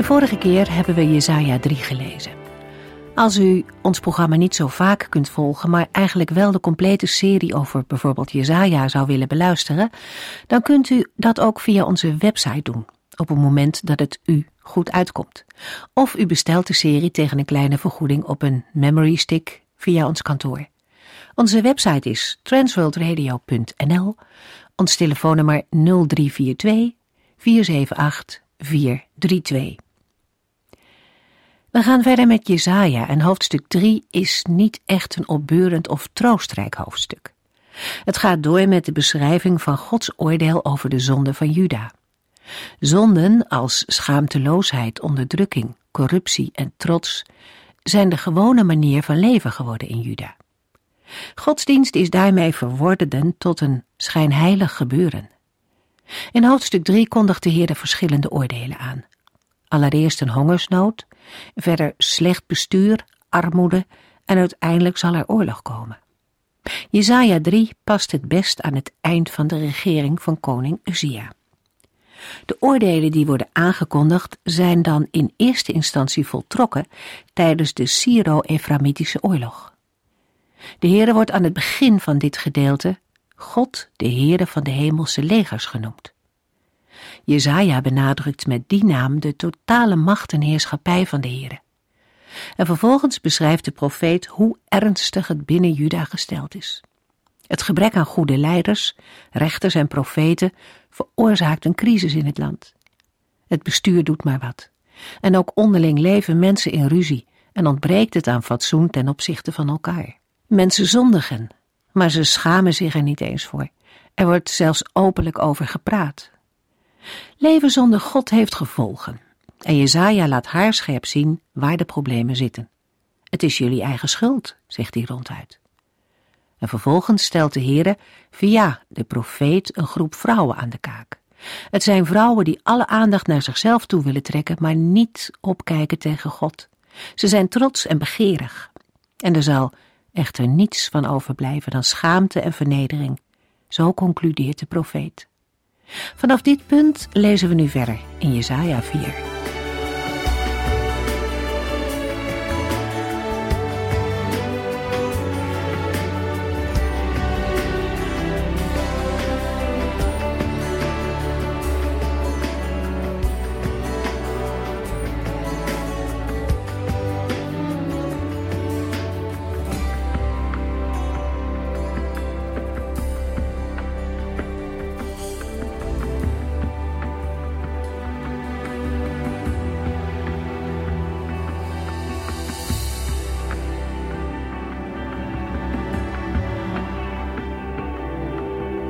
De vorige keer hebben we Jesaja 3 gelezen. Als u ons programma niet zo vaak kunt volgen, maar eigenlijk wel de complete serie over bijvoorbeeld Jesaja zou willen beluisteren, dan kunt u dat ook via onze website doen, op het moment dat het u goed uitkomt. Of u bestelt de serie tegen een kleine vergoeding op een memory stick via ons kantoor. Onze website is transworldradio.nl, ons telefoonnummer 0342 478 432. We gaan verder met Jesaja en hoofdstuk 3 is niet echt een opbeurend of troostrijk hoofdstuk. Het gaat door met de beschrijving van Gods oordeel over de zonde van Juda. Zonden als schaamteloosheid, onderdrukking, corruptie en trots zijn de gewone manier van leven geworden in Juda. Godsdienst is daarmee verworden tot een schijnheilig gebeuren. In hoofdstuk 3 kondigt de Heer de verschillende oordelen aan. Allereerst een hongersnood, verder slecht bestuur, armoede en uiteindelijk zal er oorlog komen. Jesaja 3 past het best aan het eind van de regering van koning Uzia. De oordelen die worden aangekondigd zijn dan in eerste instantie voltrokken tijdens de Syro-Eframitische oorlog. De Heere wordt aan het begin van dit gedeelte God, de Heere van de hemelse legers genoemd. Jezaja benadrukt met die naam de totale macht en heerschappij van de Heere. En vervolgens beschrijft de profeet hoe ernstig het binnen Juda gesteld is. Het gebrek aan goede leiders, rechters en profeten veroorzaakt een crisis in het land. Het bestuur doet maar wat. En ook onderling leven mensen in ruzie en ontbreekt het aan fatsoen ten opzichte van elkaar. Mensen zondigen, maar ze schamen zich er niet eens voor. Er wordt zelfs openlijk over gepraat. Leven zonder God heeft gevolgen. En Jezaja laat haarscherp zien waar de problemen zitten. Het is jullie eigen schuld, zegt hij ronduit. En vervolgens stelt de Heere via de profeet een groep vrouwen aan de kaak. Het zijn vrouwen die alle aandacht naar zichzelf toe willen trekken, maar niet opkijken tegen God. Ze zijn trots en begeerig. En er zal echter niets van overblijven dan schaamte en vernedering. Zo concludeert de profeet. Vanaf dit punt lezen we nu verder in Jesaja 4.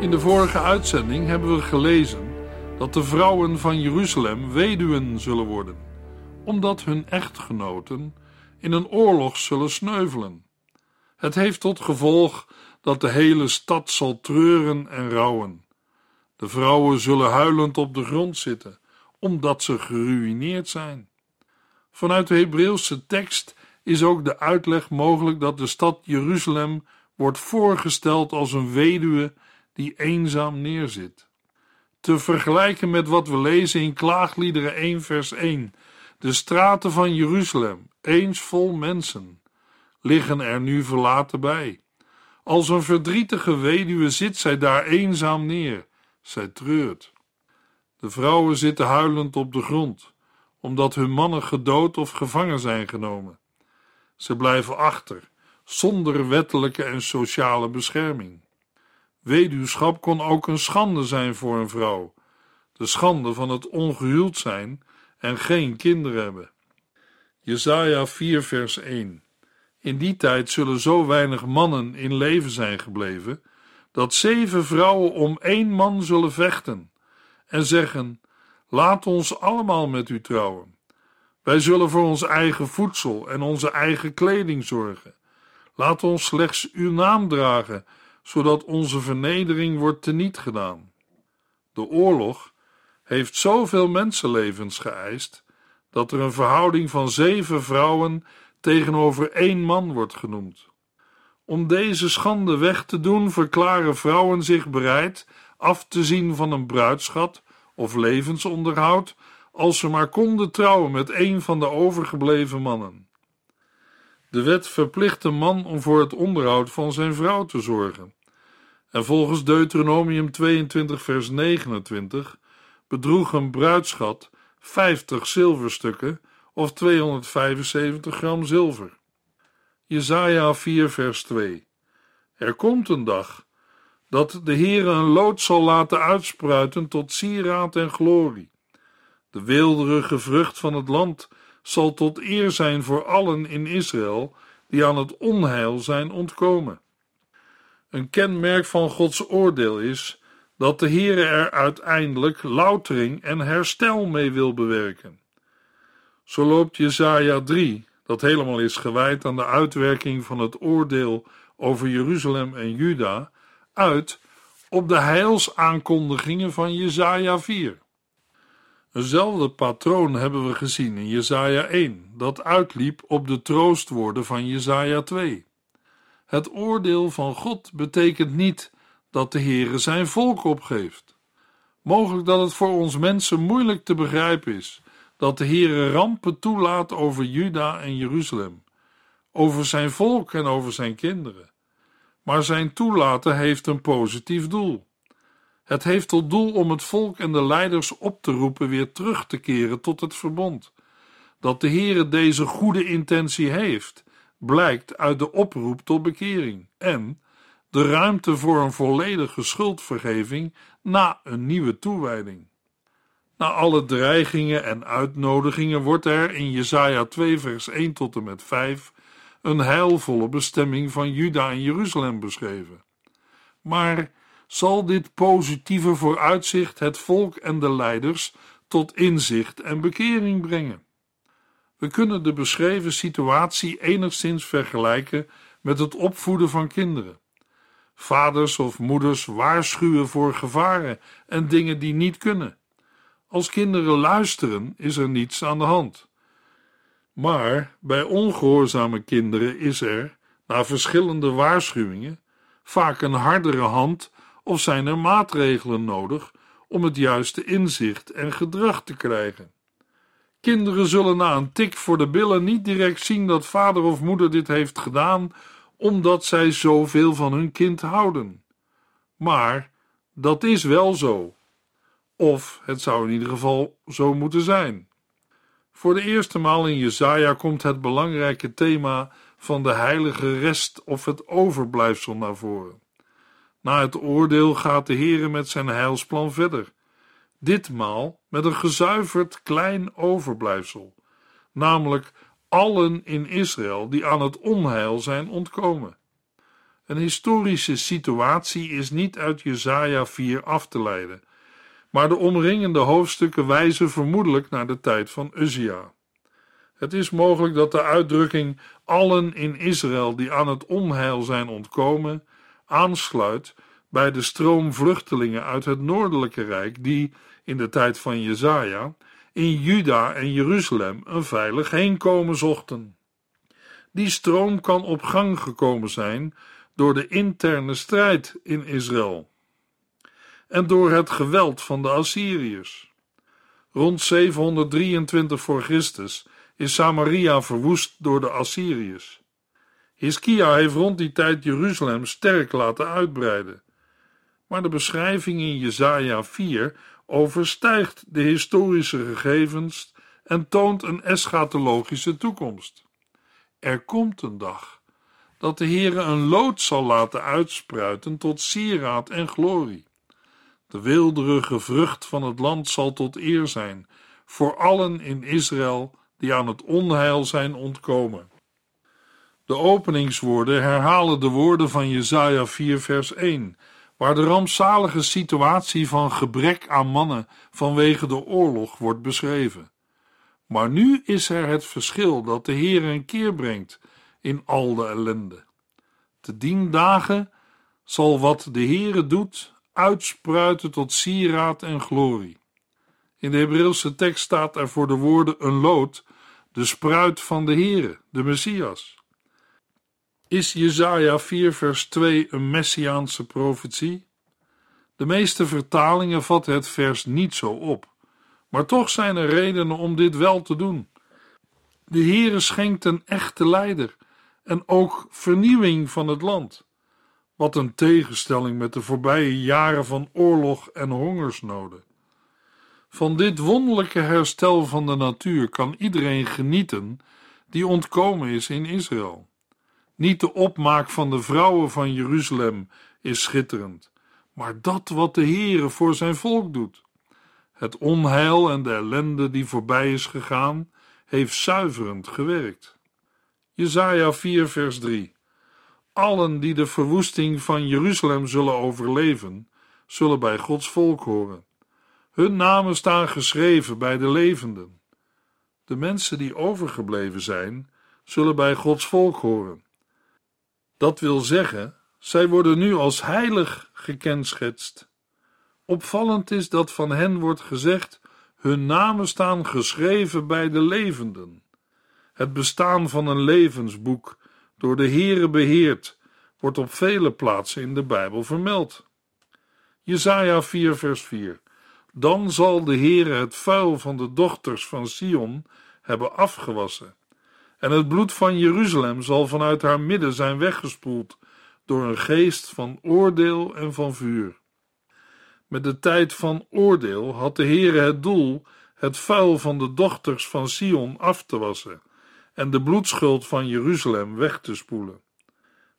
In de vorige uitzending hebben we gelezen dat de vrouwen van Jeruzalem weduwen zullen worden, omdat hun echtgenoten in een oorlog zullen sneuvelen. Het heeft tot gevolg dat de hele stad zal treuren en rouwen. De vrouwen zullen huilend op de grond zitten, omdat ze geruïneerd zijn. Vanuit de Hebreeuwse tekst is ook de uitleg mogelijk dat de stad Jeruzalem wordt voorgesteld als een weduwe die eenzaam neerzit. Te vergelijken met wat we lezen in Klaagliederen 1 vers 1. De straten van Jeruzalem, eens vol mensen, liggen er nu verlaten bij. Als een verdrietige weduwe zit zij daar eenzaam neer. Zij treurt. De vrouwen zitten huilend op de grond, omdat hun mannen gedood of gevangen zijn genomen. Ze blijven achter, zonder wettelijke en sociale bescherming. Weduwschap kon ook een schande zijn voor een vrouw, de schande van het ongehuwd zijn en geen kinderen hebben. Jesaja 4 vers 1 In die tijd zullen zo weinig mannen in leven zijn gebleven, dat zeven vrouwen om één man zullen vechten en zeggen, laat ons allemaal met u trouwen. Wij zullen voor ons eigen voedsel en onze eigen kleding zorgen. Laat ons slechts uw naam dragen, zodat onze vernedering wordt teniet gedaan. De oorlog heeft zoveel mensenlevens geëist dat er een verhouding van zeven vrouwen tegenover één man wordt genoemd. Om deze schande weg te doen, verklaren vrouwen zich bereid af te zien van een bruidschat of levensonderhoud als ze maar konden trouwen met een van de overgebleven mannen. De wet verplicht een man om voor het onderhoud van zijn vrouw te zorgen. En volgens Deuteronomium 22, vers 29 bedroeg een bruidschat 50 zilverstukken of 275 gram zilver. Jesaja 4 vers 2 Er komt een dag dat de Heere een lood zal laten uitspruiten tot sieraad en glorie. De weelderige vrucht van het land zal tot eer zijn voor allen in Israël die aan het onheil zijn ontkomen. Een kenmerk van Gods oordeel is dat de Heere er uiteindelijk loutering en herstel mee wil bewerken. Zo loopt Jesaja 3, dat helemaal is gewijd aan de uitwerking van het oordeel over Jeruzalem en Juda, uit op de heilsaankondigingen van Jesaja 4. Eenzelfde patroon hebben we gezien in Jesaja 1, dat uitliep op de troostwoorden van Jesaja 2. Het oordeel van God betekent niet dat de Heere zijn volk opgeeft. Mogelijk dat het voor ons mensen moeilijk te begrijpen is dat de Heere rampen toelaat over Juda en Jeruzalem, over zijn volk en over zijn kinderen. Maar zijn toelaten heeft een positief doel. Het heeft tot doel om het volk en de leiders op te roepen weer terug te keren tot het verbond. Dat de Heere deze goede intentie heeft, blijkt uit de oproep tot bekering en de ruimte voor een volledige schuldvergeving na een nieuwe toewijding. Na alle dreigingen en uitnodigingen wordt er in Jesaja 2 vers 1 tot en met 5 een heilvolle bestemming van Juda en Jeruzalem beschreven. Maar zal dit positieve vooruitzicht het volk en de leiders tot inzicht en bekering brengen? We kunnen de beschreven situatie enigszins vergelijken met het opvoeden van kinderen. Vaders of moeders waarschuwen voor gevaren en dingen die niet kunnen. Als kinderen luisteren, is er niets aan de hand. Maar bij ongehoorzame kinderen is er, na verschillende waarschuwingen, vaak een hardere hand of zijn er maatregelen nodig om het juiste inzicht en gedrag te krijgen. Kinderen zullen na een tik voor de billen niet direct zien dat vader of moeder dit heeft gedaan omdat zij zoveel van hun kind houden. Maar dat is wel zo. Of het zou in ieder geval zo moeten zijn. Voor de eerste maal in Jesaja komt het belangrijke thema van de heilige rest of het overblijfsel naar voren. Na het oordeel gaat de Heere met zijn heilsplan verder. Ditmaal met een gezuiverd klein overblijfsel, namelijk allen in Israël die aan het onheil zijn ontkomen. Een historische situatie is niet uit Jesaja 4 af te leiden, maar de omringende hoofdstukken wijzen vermoedelijk naar de tijd van Uzia. Het is mogelijk dat de uitdrukking allen in Israël die aan het onheil zijn ontkomen aansluit bij de stroom vluchtelingen uit het noordelijke rijk die in de tijd van Jesaja in Juda en Jeruzalem een veilig heenkomen zochten. Die stroom kan op gang gekomen zijn door de interne strijd in Israël en door het geweld van de Assyriërs. Rond 723 voor Christus is Samaria verwoest door de Assyriërs. Hiskia heeft rond die tijd Jeruzalem sterk laten uitbreiden. Maar de beschrijving in Jesaja 4 overstijgt de historische gegevens en toont een eschatologische toekomst. Er komt een dag dat de Heere een lood zal laten uitspruiten tot sieraad en glorie. De weelderige vrucht van het land zal tot eer zijn voor allen in Israël die aan het onheil zijn ontkomen. De openingswoorden herhalen de woorden van Jesaja 4 vers 1 waar de rampzalige situatie van gebrek aan mannen vanwege de oorlog wordt beschreven. Maar nu is er het verschil dat de Heer een keer brengt in al de ellende. Te dien dagen zal wat de Heere doet uitspruiten tot sieraad en glorie. In de Hebreeuwse tekst staat er voor de woorden een lood, de spruit van de Heere, de Messias. Is Jesaja 4 vers 2 een messiaanse profetie? De meeste vertalingen vatten het vers niet zo op, maar toch zijn er redenen om dit wel te doen. De Heere schenkt een echte leider en ook vernieuwing van het land. Wat een tegenstelling met de voorbije jaren van oorlog en hongersnoden. Van dit wonderlijke herstel van de natuur kan iedereen genieten die ontkomen is in Israël. Niet de opmaak van de vrouwen van Jeruzalem is schitterend, maar dat wat de Heere voor zijn volk doet. Het onheil en de ellende die voorbij is gegaan, heeft zuiverend gewerkt. Jesaja 4 vers 3 Allen die de verwoesting van Jeruzalem zullen overleven, zullen bij Gods volk horen. Hun namen staan geschreven bij de levenden. De mensen die overgebleven zijn, zullen bij Gods volk horen. Dat wil zeggen, zij worden nu als heilig gekenschetst. Opvallend is dat van hen wordt gezegd: hun namen staan geschreven bij de levenden. Het bestaan van een levensboek, door de Heere beheerd, wordt op vele plaatsen in de Bijbel vermeld. Jesaja 4 vers 4 Dan zal de Heere het vuil van de dochters van Sion hebben afgewassen, en het bloed van Jeruzalem zal vanuit haar midden zijn weggespoeld door een geest van oordeel en van vuur. Met de tijd van oordeel had de Heere het doel het vuil van de dochters van Sion af te wassen en de bloedschuld van Jeruzalem weg te spoelen.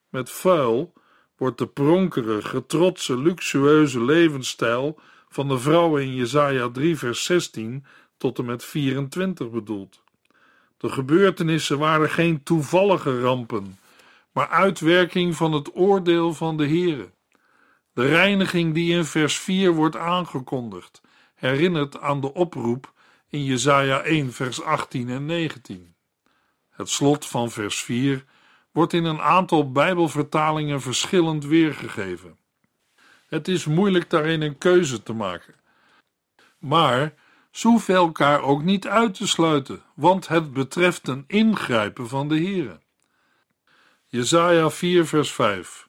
Met vuil wordt de pronkerige, trotse, luxueuze levensstijl van de vrouwen in Jesaja 3 vers 16 tot en met 24 bedoeld. De gebeurtenissen waren geen toevallige rampen, maar uitwerking van het oordeel van de Heere. De reiniging die in vers 4 wordt aangekondigd, herinnert aan de oproep in Jesaja 1 vers 18 en 19. Het slot van vers 4 wordt in een aantal Bijbelvertalingen verschillend weergegeven. Het is moeilijk daarin een keuze te maken. Maar hoeven elkaar ook niet uit te sluiten, want het betreft een ingrijpen van de Heere. Jesaja 4 vers 5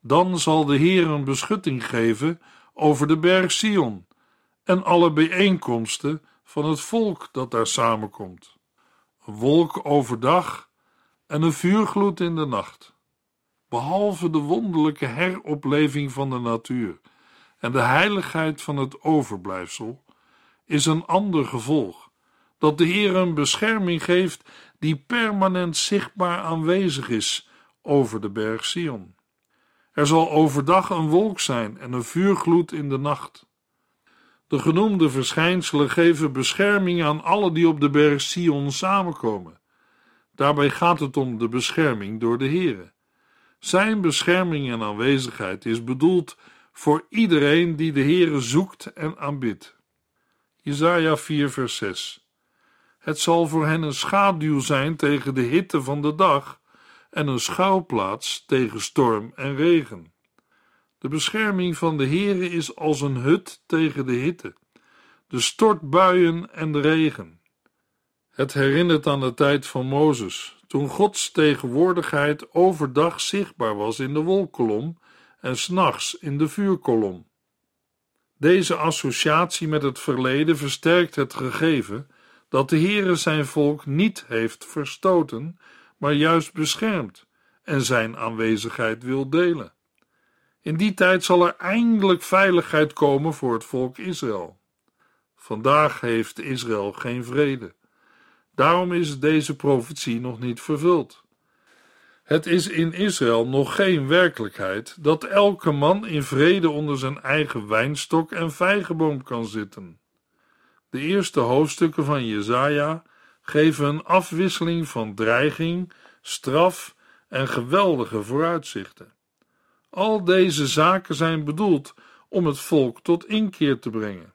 Dan zal de Heer een beschutting geven over de berg Sion en alle bijeenkomsten van het volk dat daar samenkomt een wolk overdag en een vuurgloed in de nacht. Behalve de wonderlijke heropleving van de natuur en de heiligheid van het overblijfsel, is een ander gevolg dat de Heer een bescherming geeft die permanent zichtbaar aanwezig is over de berg Sion. Er zal overdag een wolk zijn en een vuurgloed in de nacht. De genoemde verschijnselen geven bescherming aan alle die op de berg Sion samenkomen. Daarbij gaat het om de bescherming door de Heere. Zijn bescherming en aanwezigheid is bedoeld voor iedereen die de Heere zoekt en aanbidt. Jesaja 4 vers 6 Het zal voor hen een schaduw zijn tegen de hitte van de dag en een schuilplaats tegen storm en regen. De bescherming van de Heere is als een hut tegen de hitte, de stortbuien en de regen. Het herinnert aan de tijd van Mozes, toen Gods tegenwoordigheid overdag zichtbaar was in de wolkolom en s'nachts in de vuurkolom. Deze associatie met het verleden versterkt het gegeven dat de Heere zijn volk niet heeft verstoten, maar juist beschermd en zijn aanwezigheid wil delen. In die tijd zal er eindelijk veiligheid komen voor het volk Israël. Vandaag heeft Israël geen vrede. Daarom is deze profetie nog niet vervuld. Het is in Israël nog geen werkelijkheid dat elke man in vrede onder zijn eigen wijnstok en vijgenboom kan zitten. De eerste hoofdstukken van Jesaja geven een afwisseling van dreiging, straf en geweldige vooruitzichten. Al deze zaken zijn bedoeld om het volk tot inkeer te brengen.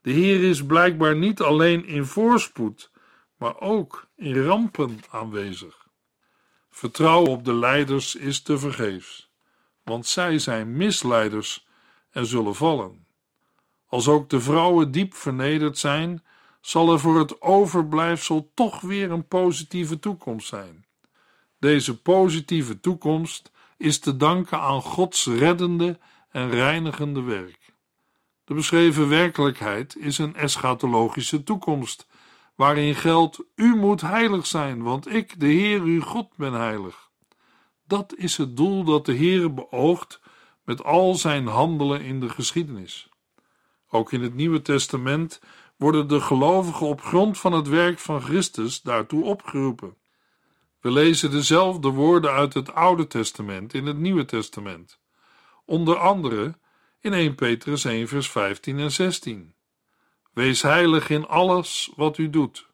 De Heer is blijkbaar niet alleen in voorspoed, maar ook in rampen aanwezig. Vertrouwen op de leiders is te vergeefs, want zij zijn misleiders en zullen vallen. Als ook de vrouwen diep vernederd zijn, zal er voor het overblijfsel toch weer een positieve toekomst zijn. Deze positieve toekomst is te danken aan Gods reddende en reinigende werk. De beschreven werkelijkheid is een eschatologische toekomst, waarin geldt: U moet heilig zijn, want ik, de Heer uw God, ben heilig. Dat is het doel dat de Heer beoogt met al zijn handelen in de geschiedenis. Ook in het Nieuwe Testament worden de gelovigen op grond van het werk van Christus daartoe opgeroepen. We lezen dezelfde woorden uit het Oude Testament in het Nieuwe Testament. Onder andere in 1 Petrus 1, vers 15 en 16. Wees heilig in alles wat u doet,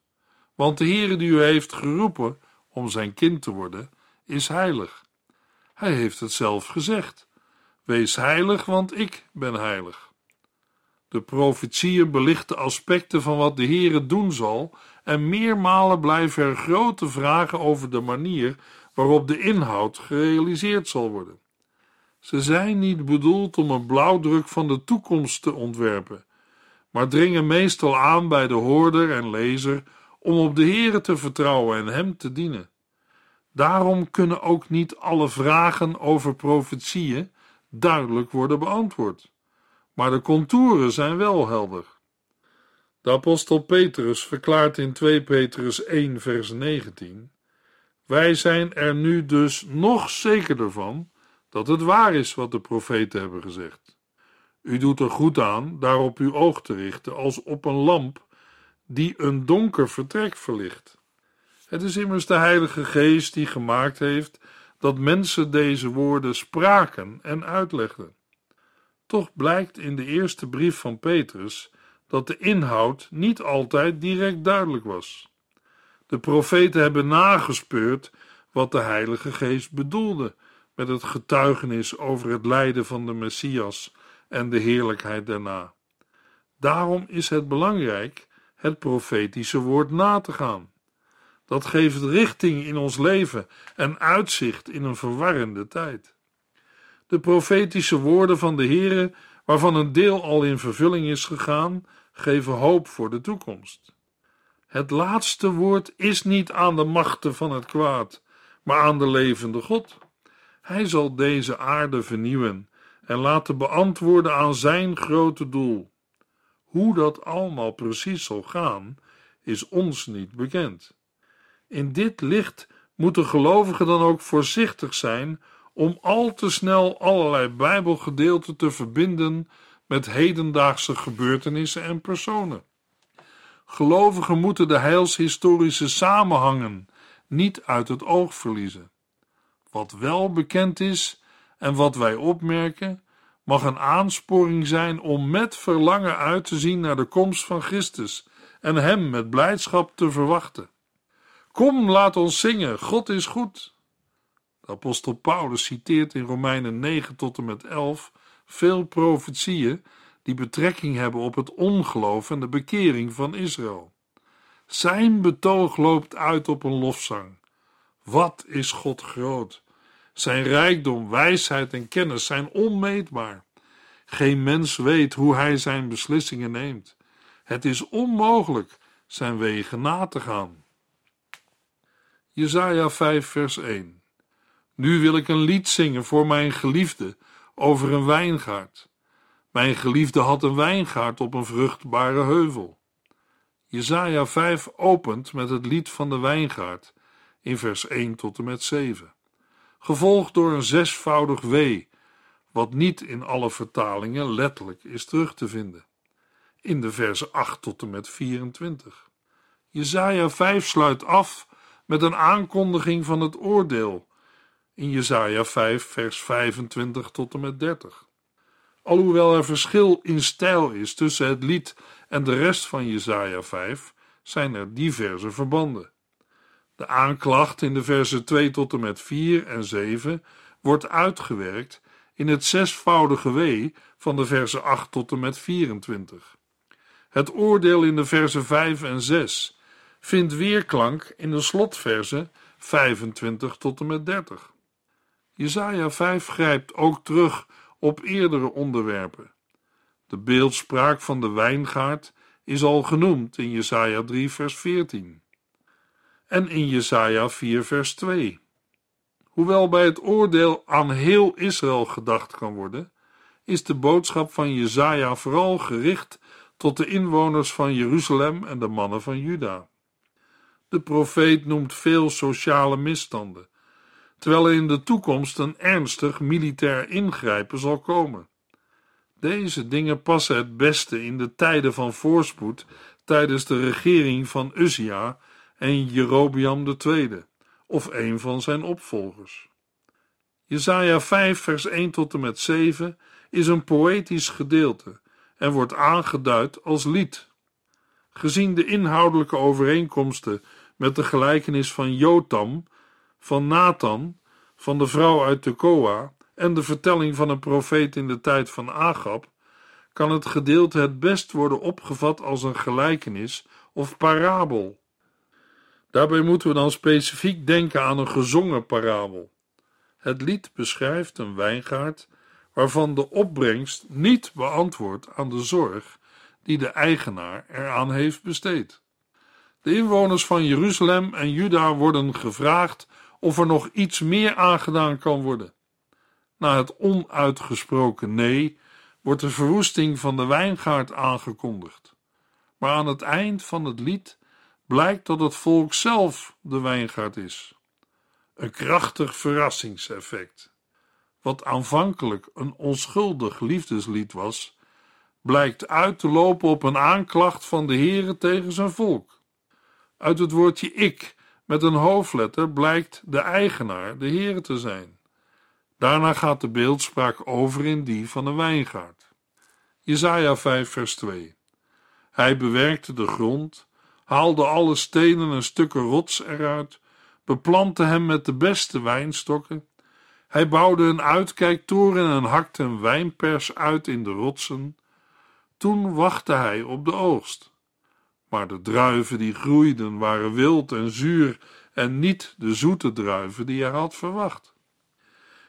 want de Heere die u heeft geroepen om zijn kind te worden, is heilig. Hij heeft het zelf gezegd. Wees heilig, want ik ben heilig. De profetieën belichten aspecten van wat de Heere doen zal, en meermalen blijven er grote vragen over de manier waarop de inhoud gerealiseerd zal worden. Ze zijn niet bedoeld om een blauwdruk van de toekomst te ontwerpen, maar dringen meestal aan bij de hoorder en lezer om op de Heere te vertrouwen en Hem te dienen. Daarom kunnen ook niet alle vragen over profetieën duidelijk worden beantwoord, maar de contouren zijn wel helder. De apostel Petrus verklaart in 2 Petrus 1 vers 19: Wij zijn er nu dus nog zekerder van dat het waar is wat de profeten hebben gezegd. U doet er goed aan daarop uw oog te richten als op een lamp die een donker vertrek verlicht. Het is immers de Heilige Geest die gemaakt heeft dat mensen deze woorden spraken en uitlegden. Toch blijkt in de eerste brief van Petrus dat de inhoud niet altijd direct duidelijk was. De profeten hebben nagespeurd wat de Heilige Geest bedoelde met het getuigenis over het lijden van de Messias en de heerlijkheid daarna. Daarom is het belangrijk het profetische woord na te gaan. Dat geeft richting in ons leven en uitzicht in een verwarrende tijd. De profetische woorden van de Heere, waarvan een deel al in vervulling is gegaan, geven hoop voor de toekomst. Het laatste woord is niet aan de machten van het kwaad, maar aan de levende God. Hij zal deze aarde vernieuwen en laten beantwoorden aan zijn grote doel. Hoe dat allemaal precies zal gaan, is ons niet bekend. In dit licht moeten gelovigen dan ook voorzichtig zijn om al te snel allerlei Bijbelgedeelten te verbinden met hedendaagse gebeurtenissen en personen. Gelovigen moeten de heilshistorische samenhangen niet uit het oog verliezen. Wat wel bekend is en wat wij opmerken, mag een aansporing zijn om met verlangen uit te zien naar de komst van Christus en Hem met blijdschap te verwachten. Kom, laat ons zingen, God is goed. De apostel Paulus citeert in Romeinen 9 tot en met 11 veel profetieën die betrekking hebben op het ongeloof en de bekering van Israël. Zijn betoog loopt uit op een lofzang. Wat is God groot! Zijn rijkdom, wijsheid en kennis zijn onmeetbaar. Geen mens weet hoe hij zijn beslissingen neemt. Het is onmogelijk zijn wegen na te gaan. Jesaja 5 vers 1 Nu wil ik een lied zingen voor mijn geliefde over een wijngaard. Mijn geliefde had een wijngaard op een vruchtbare heuvel. Jesaja 5 opent met het lied van de wijngaard in vers 1 tot en met 7, gevolgd door een zesvoudig W, wat niet in alle vertalingen letterlijk is terug te vinden, in de versen 8 tot en met 24. Jesaja 5 sluit af met een aankondiging van het oordeel in Jesaja 5 vers 25 tot en met 30. Alhoewel er verschil in stijl is tussen het lied en de rest van Jesaja 5, zijn er diverse verbanden. De aanklacht in de versen 2 tot en met 4 en 7 wordt uitgewerkt in het zesvoudige W van de versen 8 tot en met 24. Het oordeel in de versen 5 en 6 vindt weerklank in de slotversen 25 tot en met 30. Jesaja 5 grijpt ook terug op eerdere onderwerpen. De beeldspraak van de wijngaard is al genoemd in Jesaja 3 vers 14 en in Jesaja 4 vers 2. Hoewel bij het oordeel aan heel Israël gedacht kan worden, is de boodschap van Jesaja vooral gericht tot de inwoners van Jeruzalem en de mannen van Juda. De profeet noemt veel sociale misstanden, terwijl er in de toekomst een ernstig militair ingrijpen zal komen. Deze dingen passen het beste in de tijden van voorspoed tijdens de regering van Uzia en Jerobiam II, of een van zijn opvolgers. Jesaja 5 vers 1 tot en met 7 is een poëtisch gedeelte en wordt aangeduid als lied. Gezien de inhoudelijke overeenkomsten met de gelijkenis van Jotam, van Nathan, van de vrouw uit Tekoa en de vertelling van een profeet in de tijd van Agab, kan het gedeelte het best worden opgevat als een gelijkenis of parabel. Daarbij moeten we dan specifiek denken aan een gezongen parabel. Het lied beschrijft een wijngaard waarvan de opbrengst niet beantwoordt aan de zorg die de eigenaar eraan heeft besteed. De inwoners van Jeruzalem en Juda worden gevraagd of er nog iets meer aangedaan kan worden. Na het onuitgesproken nee wordt de verwoesting van de wijngaard aangekondigd. Maar aan het eind van het lied blijkt dat het volk zelf de wijngaard is. Een krachtig verrassingseffect. Wat aanvankelijk een onschuldig liefdeslied was, blijkt uit te lopen op een aanklacht van de Heere tegen zijn volk. Uit het woordje ik met een hoofdletter blijkt de eigenaar de Heere te zijn. Daarna gaat de beeldspraak over in die van een wijngaard. Jesaja 5 vers 2 Hij bewerkte de grond haalde alle stenen en stukken rots eruit, beplantte hem met de beste wijnstokken. Hij bouwde een uitkijktoren en hakte een wijnpers uit in de rotsen. Toen wachtte hij op de oogst. Maar de druiven die groeiden waren wild en zuur en niet de zoete druiven die hij had verwacht.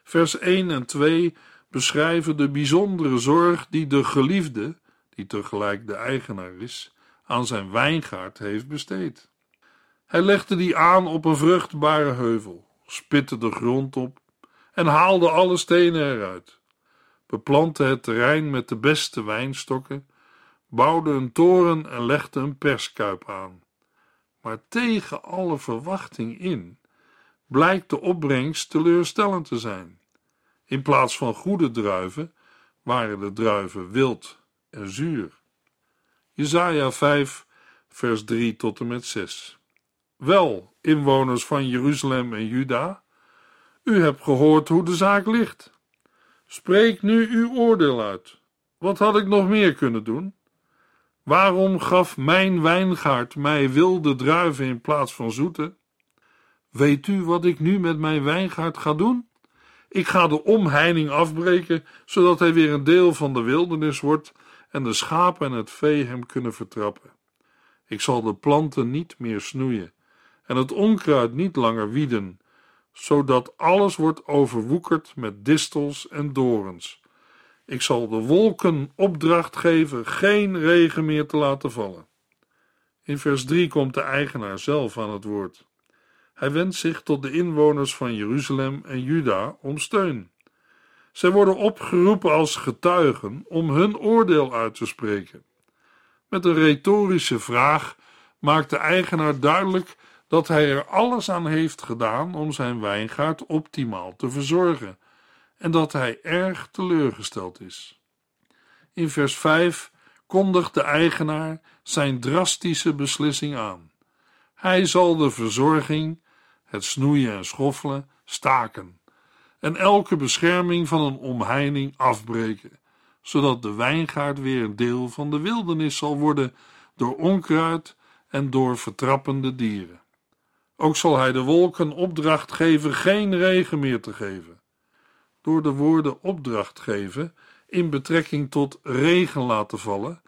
Vers 1 en 2 beschrijven de bijzondere zorg die de geliefde, die tegelijk de eigenaar is, aan zijn wijngaard heeft besteed. Hij legde die aan op een vruchtbare heuvel, spitte de grond op en haalde alle stenen eruit, beplantte het terrein met de beste wijnstokken, bouwde een toren en legde een perskuip aan. Maar tegen alle verwachting in blijkt de opbrengst teleurstellend te zijn. In plaats van goede druiven waren de druiven wild en zuur. Jesaja 5, vers 3 tot en met 6. Wel, inwoners van Jeruzalem en Juda, u hebt gehoord hoe de zaak ligt. Spreek nu uw oordeel uit. Wat had ik nog meer kunnen doen? Waarom gaf mijn wijngaard mij wilde druiven in plaats van zoete? Weet u wat ik nu met mijn wijngaard ga doen? Ik ga de omheining afbreken, zodat hij weer een deel van de wildernis wordt en de schapen en het vee hem kunnen vertrappen. Ik zal de planten niet meer snoeien en het onkruid niet langer wieden, zodat alles wordt overwoekerd met distels en dorens. Ik zal de wolken opdracht geven geen regen meer te laten vallen. In vers 3 komt de eigenaar zelf aan het woord. Hij wendt zich tot de inwoners van Jeruzalem en Juda om steun. Zij worden opgeroepen als getuigen om hun oordeel uit te spreken. Met een retorische vraag maakt de eigenaar duidelijk dat hij er alles aan heeft gedaan om zijn wijngaard optimaal te verzorgen en dat hij erg teleurgesteld is. In vers 5 kondigt de eigenaar zijn drastische beslissing aan. Hij zal de verzorging, het snoeien en schoffelen, staken en elke bescherming van een omheining afbreken, zodat de wijngaard weer een deel van de wildernis zal worden door onkruid en door vertrappende dieren. Ook zal hij de wolken opdracht geven geen regen meer te geven. Door de woorden opdracht geven in betrekking tot regen laten vallen,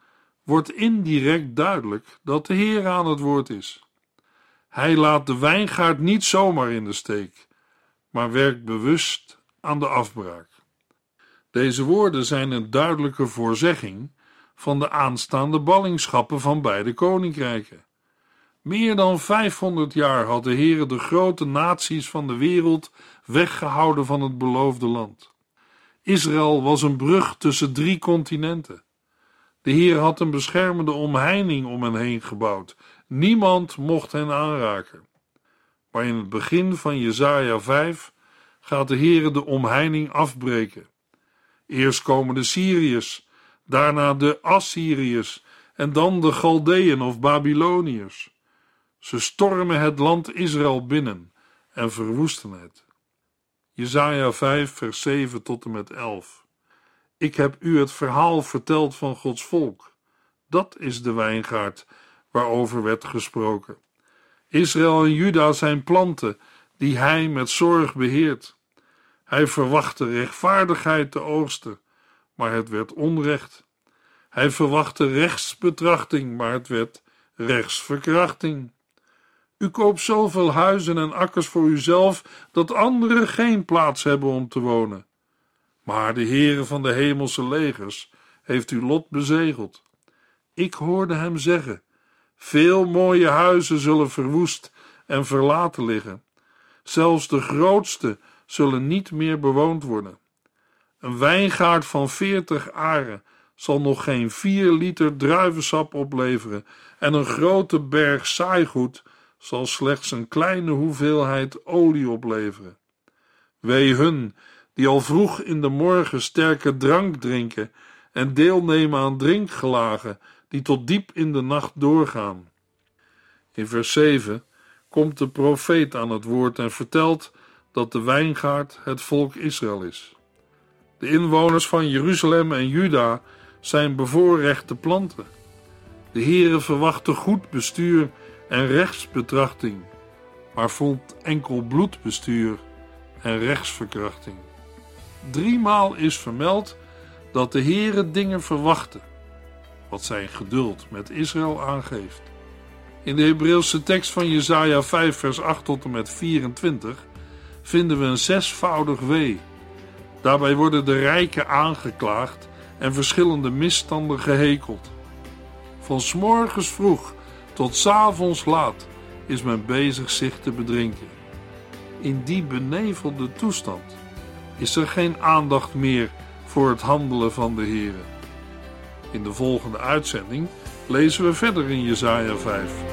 wordt indirect duidelijk dat de Heer aan het woord is. Hij laat de wijngaard niet zomaar in de steek, maar werkt bewust aan de afbraak. Deze woorden zijn een duidelijke voorzegging van de aanstaande ballingschappen van beide koninkrijken. Meer dan 500 jaar had de Heere de grote naties van de wereld weggehouden van het beloofde land. Israël was een brug tussen drie continenten. De Heer had een beschermende omheining om hen heen gebouwd. Niemand mocht hen aanraken. Maar in het begin van Jesaja 5 gaat de Heere de omheining afbreken. Eerst komen de Syriërs, daarna de Assyriërs en dan de Galdeën of Babyloniërs. Ze stormen het land Israël binnen en verwoesten het. Jesaja 5 vers 7 tot en met 11 Ik heb u het verhaal verteld van Gods volk. Dat is de wijngaard waarover werd gesproken. Israël en Juda zijn planten die hij met zorg beheert. Hij verwachtte rechtvaardigheid te oogsten, maar het werd onrecht. Hij verwachtte rechtsbetrachting, maar het werd rechtsverkrachting. U koopt zoveel huizen en akkers voor uzelf dat anderen geen plaats hebben om te wonen. Maar de Heere van de hemelse legers heeft uw lot bezegeld. Ik hoorde hem zeggen: Veel mooie huizen zullen verwoest en verlaten liggen. Zelfs de grootste zullen niet meer bewoond worden. Een wijngaard van veertig aren zal nog geen vier liter druivensap opleveren en een grote berg saaigoed zal slechts een kleine hoeveelheid olie opleveren. Wee hun die al vroeg in de morgen sterke drank drinken en deelnemen aan drinkgelagen die tot diep in de nacht doorgaan. In vers 7 komt de profeet aan het woord en vertelt dat de wijngaard het volk Israël is. De inwoners van Jeruzalem en Juda zijn bevoorrechte planten. De Heere verwachtte goed bestuur en rechtsbetrachting, maar vond enkel bloedbestuur en rechtsverkrachting. Driemaal is vermeld dat de Heere dingen verwachtte, wat zijn geduld met Israël aangeeft. In de Hebreeuwse tekst van Jesaja 5 vers 8 tot en met 24 vinden we een zesvoudig wee. Daarbij worden de rijken aangeklaagd en verschillende misstanden gehekeld. Van s'morgens vroeg tot s'avonds laat is men bezig zich te bedrinken. In die benevelde toestand is er geen aandacht meer voor het handelen van de Heer. In de volgende uitzending lezen we verder in Jesaja 5.